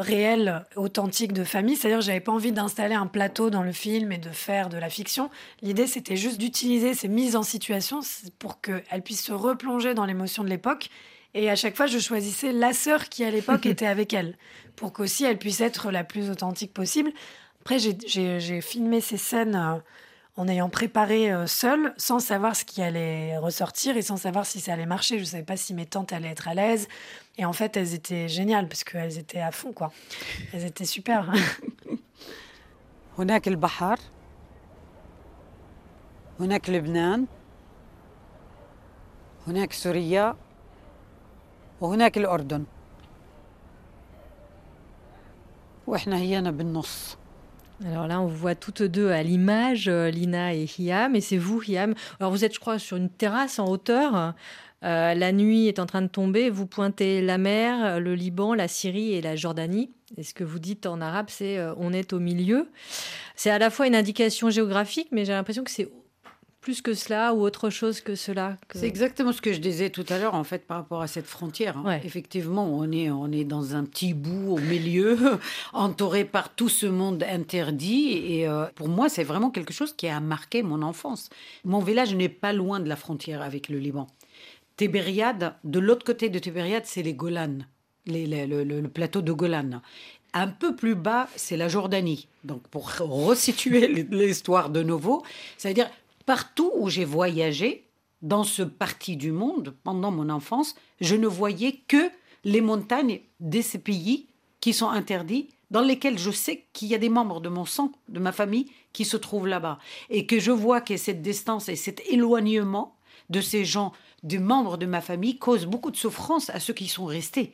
réel, authentique de famille. C'est-à-dire, j'avais pas envie d'installer un plateau dans le film et de faire de la fiction. L'idée, c'était juste d'utiliser ces mises en situation pour qu'elle puisse se replonger dans l'émotion de l'époque. Et à chaque fois, je choisissais la sœur qui, à l'époque, <laughs> était avec elle, pour qu'aussi elle puisse être la plus authentique possible. Après, j'ai filmé ces scènes euh, en ayant préparé euh, seule, sans savoir ce qui allait ressortir et sans savoir si ça allait marcher. Je ne savais pas si mes tantes allaient être à l'aise. Et en fait, elles étaient géniales parce qu'elles étaient à fond, quoi. Elles étaient super. هناك البحر هناك لبنان هناك سوريا وهناك الأردن وإحنا هينا بالنص alors là, on vous voit toutes deux à l'image, euh, Lina et Hiam, et c'est vous, Hiam. Alors vous êtes, je crois, sur une terrasse en hauteur. Euh, la nuit est en train de tomber. Vous pointez la mer, le Liban, la Syrie et la Jordanie. Et ce que vous dites en arabe, c'est euh, on est au milieu. C'est à la fois une indication géographique, mais j'ai l'impression que c'est plus que cela ou autre chose que cela C'est exactement ce que je disais tout à l'heure, en fait, par rapport à cette frontière. Hein. Effectivement, on est, on est dans un petit bout au milieu, <laughs> entouré par tout ce monde interdit. Et euh, pour moi, c'est vraiment quelque chose qui a marqué mon enfance. Mon village n'est pas loin de la frontière avec le Liban. Tibériade, de l'autre côté de Tibériade, c'est les Golan, le, plateau de Golan. Un peu plus bas, c'est la Jordanie. Donc, pour resituer <laughs> l'histoire de nouveau, c'est-à-dire Partout où j'ai voyagé, dans ce parti du monde, pendant mon enfance, je ne voyais que les montagnes de ces pays qui sont interdits, dans lesquels je sais qu'il y a des membres de mon sang, de ma famille, qui se trouvent là-bas. Et que je vois que cette distance et cet éloignement de ces gens, des membres de ma famille, cause beaucoup de souffrance à ceux qui sont restés.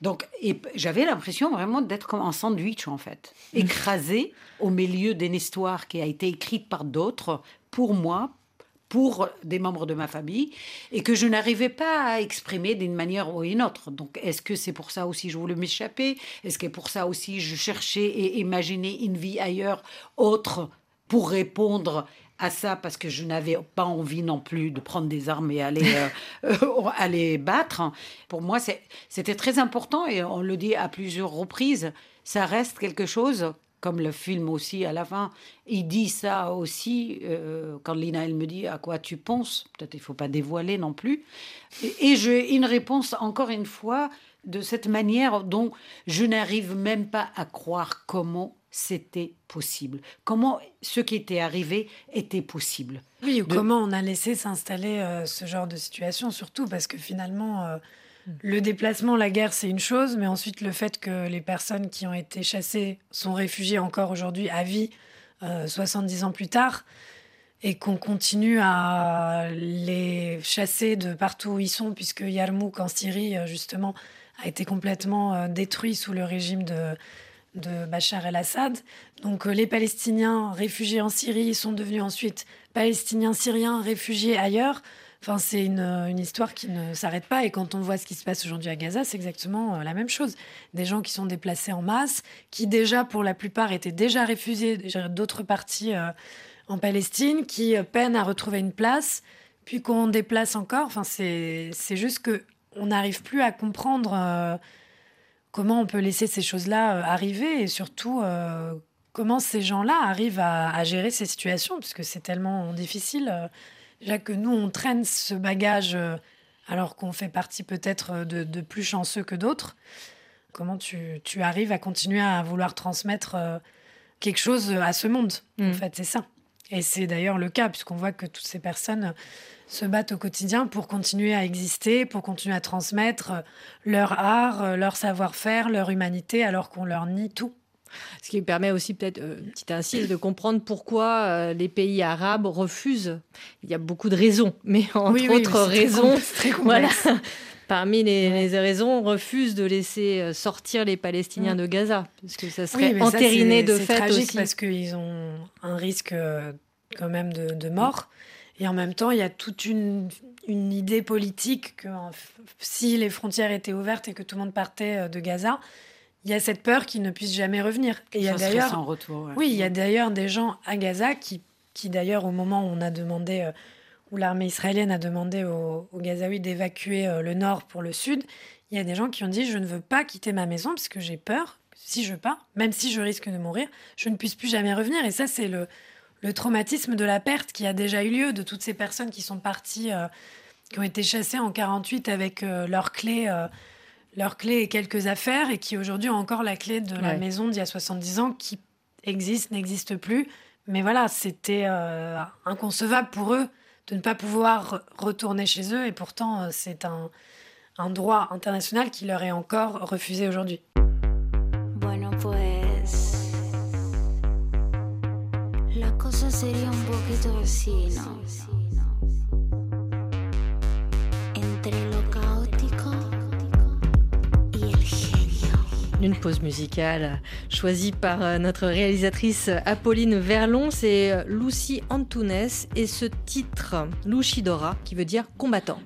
Donc, j'avais l'impression vraiment d'être comme un sandwich, en fait, écrasé au milieu d'une histoire qui a été écrite par d'autres, pour moi, pour des membres de ma famille, et que je n'arrivais pas à exprimer d'une manière ou d'une autre. Donc, est-ce que c'est pour ça aussi que je voulais m'échapper? Est-ce que pour ça aussi je cherchais et imaginais une vie ailleurs, autre, pour répondre à ça? Parce que je n'avais pas envie non plus de prendre des armes et aller, euh, <laughs> euh, <laughs> aller battre. Pour moi, c'était très important et on le dit à plusieurs reprises. Ça reste quelque chose comme le film aussi à la fin, il dit ça aussi, euh, quand Lina, elle me dit à quoi tu penses, peut-être il faut pas dévoiler non plus, et, j'ai une réponse encore une fois de cette manière dont je n'arrive même pas à croire comment c'était possible, comment ce qui était arrivé était possible. Oui, ou comment on a laissé s'installer euh, ce genre de situation, surtout parce que finalement... Euh, le déplacement, la guerre, c'est une chose, mais ensuite le fait que les personnes qui ont été chassées sont réfugiées encore aujourd'hui à vie, 70 euh, ans plus tard, et qu'on continue à les chasser de partout où ils sont, puisque Yarmouk en Syrie, euh, justement, a été complètement euh, détruit sous le régime de, de Bachar el-Assad. Donc les Palestiniens réfugiés en Syrie sont devenus ensuite Palestiniens syriens réfugiés ailleurs. Enfin, c'est une, histoire qui ne s'arrête pas. Et quand on voit ce qui se passe aujourd'hui à Gaza, c'est exactement euh, la même chose. Des gens qui sont déplacés en masse, qui déjà, pour la plupart, étaient déjà refusés d'autres parties euh, en Palestine, qui euh, peinent à retrouver une place, puis qu'on déplace encore. Enfin, c'est juste que on n'arrive plus à comprendre comment on peut laisser ces choses-là arriver et surtout comment ces gens-là arrivent à, gérer ces situations, puisque c'est tellement difficile. Déjà que nous, on traîne ce bagage euh, alors qu'on fait partie peut-être euh, de, plus chanceux que d'autres. Comment tu, arrives à continuer à vouloir transmettre euh, quelque chose à ce monde En mm. fait, c'est ça. Et c'est d'ailleurs le cas, puisqu'on voit que toutes ces personnes se battent au quotidien pour continuer à exister, pour continuer à transmettre leur art, leur savoir-faire, leur humanité, alors qu'on leur nie tout. Ce qui permet aussi peut-être, euh, petite incise, de comprendre pourquoi euh, les pays arabes refusent. Il y a beaucoup de raisons, mais <laughs> entre autres raisons, voilà, <laughs> parmi les, raisons, refusent de laisser euh, sortir les Palestiniens mm. de Gaza, parce que ça serait entériné de fait tragique aussi. parce qu'ils ont un risque quand même de, mort. Et en même temps, il y a toute une, une idée politique que si les frontières étaient ouvertes et que tout le monde partait de Gaza, il y a cette peur qu'il ne puisse jamais revenir. Et il y a d'ailleurs, oui, il y a d'ailleurs des gens à Gaza qui, qui d'ailleurs, au moment où on a demandé, euh, où l'armée israélienne a demandé aux, Gazaouis d'évacuer euh, le nord pour le sud, il y a des gens qui ont dit je ne veux pas quitter ma maison parce que j'ai peur. Si je pars, même si je risque de mourir, je ne puisse plus jamais revenir. Et ça, c'est le, le traumatisme de la perte qui a déjà eu lieu de toutes ces personnes qui sont parties, euh, qui ont été chassées en 48 avec leurs clés leur clé et quelques affaires et qui aujourd'hui ont encore la clé de la maison d'il y a 70 ans qui existe, n'existe plus. Mais voilà, c'était euh, inconcevable pour eux de ne pas pouvoir retourner chez eux et pourtant euh, c'est un, un, droit international qui leur est encore refusé aujourd'hui. Bueno, pues la cosa sería un poquito así, ¿no? Une pause musicale choisie par notre réalisatrice Apolline Verlon, c'est Lucy Antunes et ce titre Luchidora qui veut dire combattant.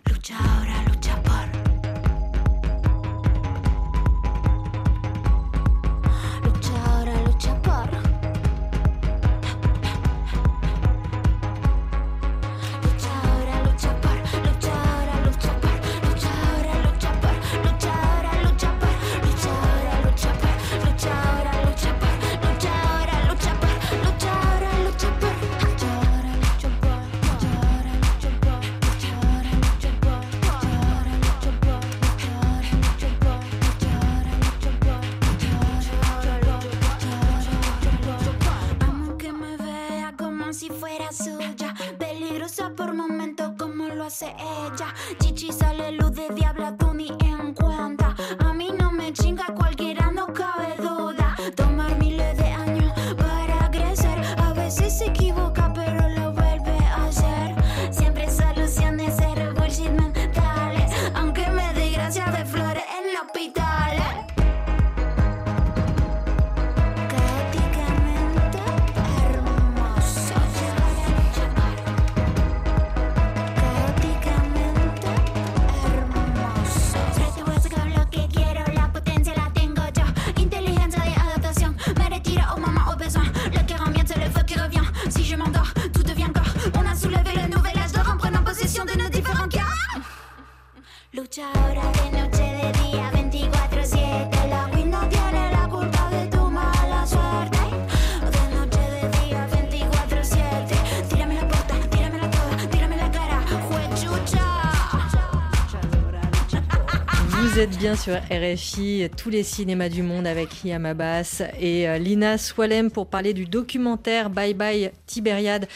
Êtes bien sur RFI, tous les cinémas du monde avec Hiam Abbas et euh, Lina Swalem pour parler du documentaire Bye Bye Tibériade.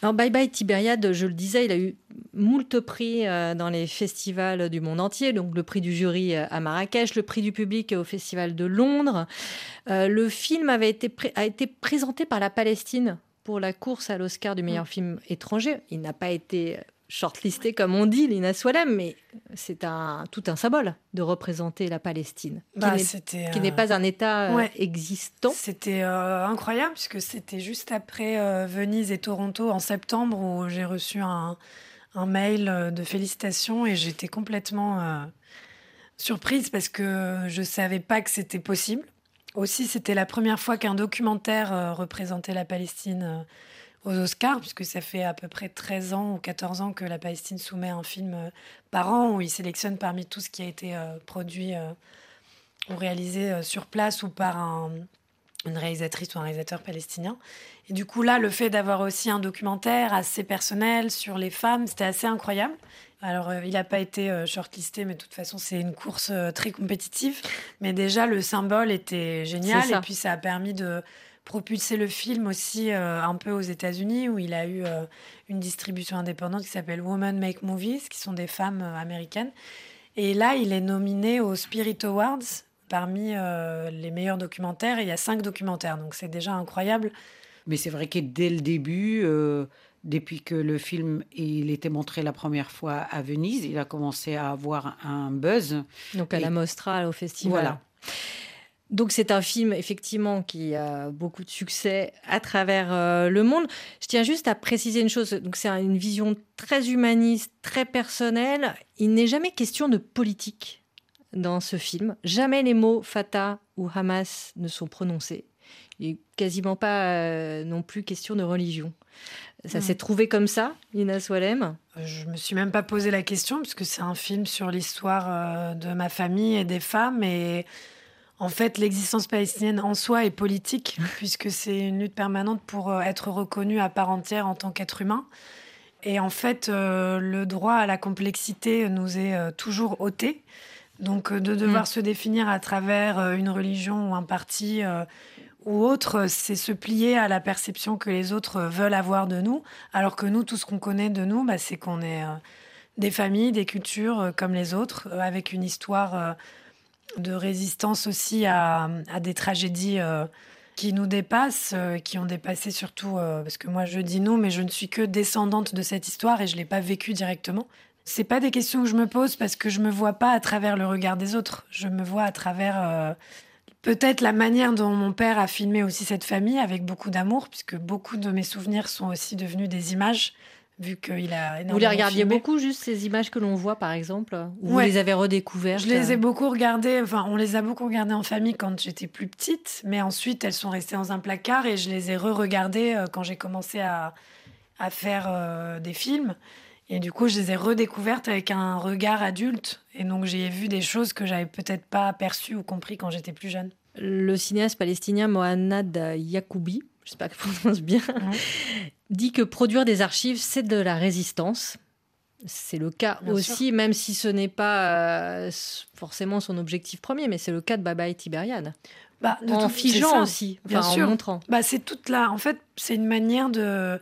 Alors Bye Bye Tibériade, je le disais, il a eu moult prix euh, dans les festivals du monde entier, donc le prix du jury euh, à Marrakech, le prix du public au Festival de Londres. le film avait été a été présenté par la Palestine pour la course à l'Oscar du meilleur mm. film étranger. Il n'a pas été shortlisté, comme on dit, Lina Swalem, mais c'est un, tout un symbole de représenter la Palestine, qui bah, n'est euh, pas un État euh, existant. C'était euh, incroyable, puisque c'était juste après Venise et Toronto en septembre où j'ai reçu un, un, mail de félicitations et j'étais complètement surprise parce que je ne savais pas que c'était possible. Aussi, c'était la première fois qu'un documentaire représentait la Palestine aux Oscars, puisque ça fait à peu près 13 ans ou 14 ans que la Palestine soumet un film euh, par an où il sélectionne parmi tout ce qui a été euh, produit euh, ou réalisé sur place ou par une réalisatrice ou un réalisateur palestinien. Et du coup, là, le fait d'avoir aussi un documentaire assez personnel sur les femmes, c'était assez incroyable. Alors, il n'a pas été shortlisté, mais de toute façon, c'est une course très compétitive. Mais déjà, le symbole était génial. Et puis, ça a permis de propulsé le film aussi euh, un peu aux États-Unis, où il a eu euh, une distribution indépendante qui s'appelle Women Make Movies, qui sont des femmes euh, américaines. Et là, il est nominé aux Spirit Awards parmi les meilleurs documentaires. Et il y a cinq documentaires, donc c'est déjà incroyable. Mais c'est vrai que dès le début, depuis que le film il était montré la première fois à Venise, il a commencé à avoir un buzz. Donc à la Mostra, au festival. Voilà. Donc c'est un film effectivement qui a beaucoup de succès à travers euh, le monde. Je tiens juste à préciser une chose. Donc c'est une vision très humaniste, très personnelle. Il n'est jamais question de politique dans ce film. Jamais les mots Fatah ou Hamas ne sont prononcés. Il n'est quasiment pas euh, non plus question de religion. Ça hmm. s'est trouvé comme ça, Ina Swalem Je me suis même pas posé la question puisque c'est un film sur l'histoire euh, de ma famille et des femmes et en fait, l'existence palestinienne en soi est politique, puisque c'est une lutte permanente pour euh, être reconnue à part entière en tant qu'être humain. Et en fait, euh, le droit à la complexité nous est euh, toujours ôté. Donc, de devoir mm. se définir à travers une religion ou un parti ou autre, c'est se plier à la perception que les autres veulent avoir de nous, alors que nous, tout ce qu'on connaît de nous, bah, c'est qu'on est des familles, des cultures comme les autres, avec une histoire de résistance aussi à, des tragédies euh, qui nous dépassent, euh, qui ont dépassé surtout, euh, parce que moi je dis non, mais je ne suis que descendante de cette histoire et je ne l'ai pas vécue directement. C'est pas des questions que je me pose parce que je me vois pas à travers le regard des autres. Je me vois à travers peut-être la manière dont mon père a filmé aussi cette famille avec beaucoup d'amour, puisque beaucoup de mes souvenirs sont aussi devenus des images, vu qu'il a Vous les regardiez beaucoup, juste ces images que l'on voit, par exemple Ou vous les avez redécouvertes Je les ai beaucoup regardées, enfin, on les a beaucoup regardées en famille quand j'étais plus petite, mais ensuite elles sont restées dans un placard et je les ai re-regardées euh, quand j'ai commencé à, à faire euh, des films. Et du coup, je les ai redécouvertes avec un regard adulte. Et donc, j'ai vu des choses que j'avais peut-être pas perçues ou compris quand j'étais plus jeune. Le cinéaste palestinien Mohanad Yacoubi, je sais pas que je prononce bien, <laughs> dit que produire des archives, c'est de la résistance. C'est le cas aussi, même si ce n'est pas euh, forcément son objectif premier, mais c'est le cas de Baba et Tibériade. Bah, en figeant aussi, bien sûr. en montrant. Bah, c'est toute là. En fait, c'est une manière de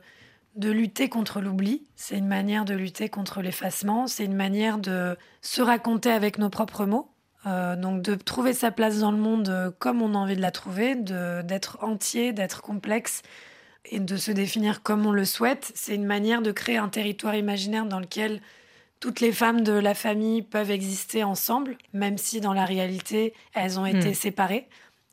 de lutter contre l'oubli, c'est une manière de lutter contre l'effacement, c'est une manière de se raconter avec nos propres mots, euh, donc de trouver sa place dans le monde euh, comme on a envie de la trouver, d'être entier, d'être complexe et de se définir comme on le souhaite. C'est une manière de créer un territoire imaginaire dans lequel toutes les femmes de la famille peuvent exister ensemble, même si dans la réalité elles ont été hmm. séparées.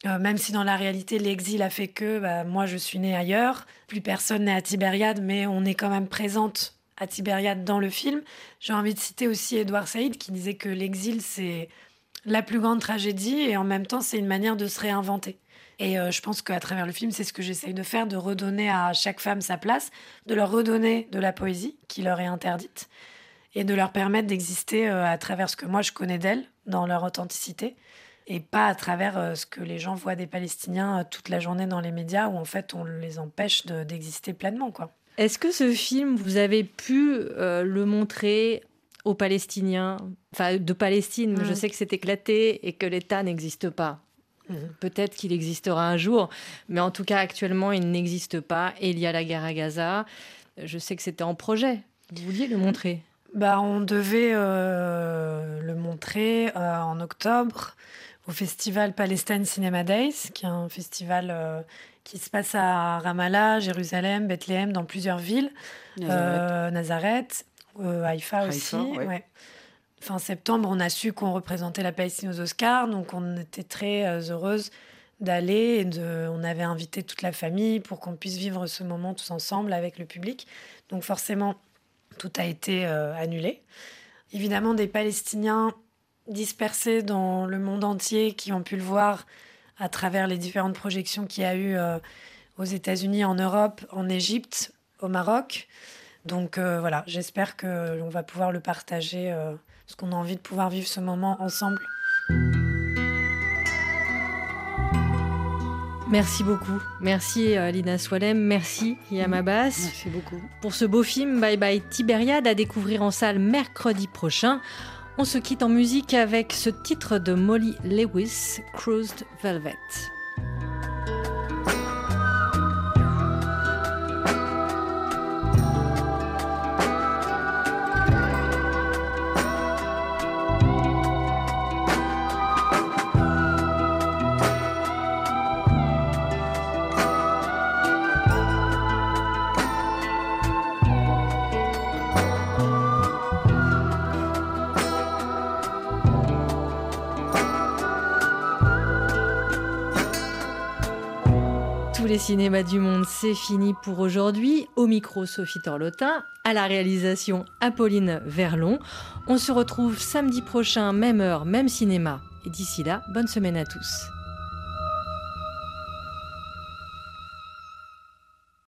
Euh, même si dans la réalité l'exil a fait que bah, moi je suis née ailleurs, plus personne n'est à Tibériade, mais on est quand même présente à Tibériade dans le film. J'ai envie de citer aussi Edouard Saïd qui disait que l'exil c'est la plus grande tragédie et en même temps c'est une manière de se réinventer. Et euh, je pense qu'à travers le film, c'est ce que j'essaye de faire, de redonner à chaque femme sa place, de leur redonner de la poésie qui leur est interdite et de leur permettre d'exister euh, à travers ce que moi je connais d'elles, dans leur authenticité et pas à travers euh, ce que les gens voient des Palestiniens toute la journée dans les médias où en fait on les empêche d'exister pleinement quoi. Est-ce que ce film, vous avez pu euh, le montrer aux Palestiniens, enfin de Palestine, je mm. sais que c'est éclaté et que l'État n'existe pas. Mm. Peut-être qu'il existera un jour, mais en tout cas actuellement il n'existe pas et il y a la guerre à Gaza. Je sais que c'était en projet. Vous vouliez le montrer? Bah, on devait le montrer en octobre au festival Palestine Cinema Days, qui est un festival euh, qui se passe à Ramallah, Jérusalem, Bethléem, dans plusieurs villes, Nazareth, euh, euh, Haïfa aussi. Fin septembre, on a su qu'on représentait la Palestine aux Oscars, donc on était très heureuse d'aller. On avait invité toute la famille pour qu'on puisse vivre ce moment tous ensemble avec le public. Donc forcément, tout a été annulé. Évidemment, des Palestiniens dispersés dans le monde entier qui ont pu le voir à travers les différentes projections qu'il y a eu euh, aux États-Unis, en Europe, en Égypte, au Maroc. Donc euh, voilà, j'espère qu'on va pouvoir le partager, euh, parce qu'on a envie de pouvoir vivre ce moment ensemble. Merci beaucoup. Merci Lina Swalem. Merci Yamabas. Merci beaucoup. Pour ce beau film Bye Bye Tibériade à découvrir en salle mercredi prochain. On se quitte en musique avec ce titre de Molly Lewis, Cruised Velvet. Les cinémas du monde, c'est fini pour aujourd'hui. Au micro, Sophie Torlotin. À la réalisation, Apolline Verlon. On se retrouve samedi prochain, même heure, même cinéma. Et d'ici là, bonne semaine à tous.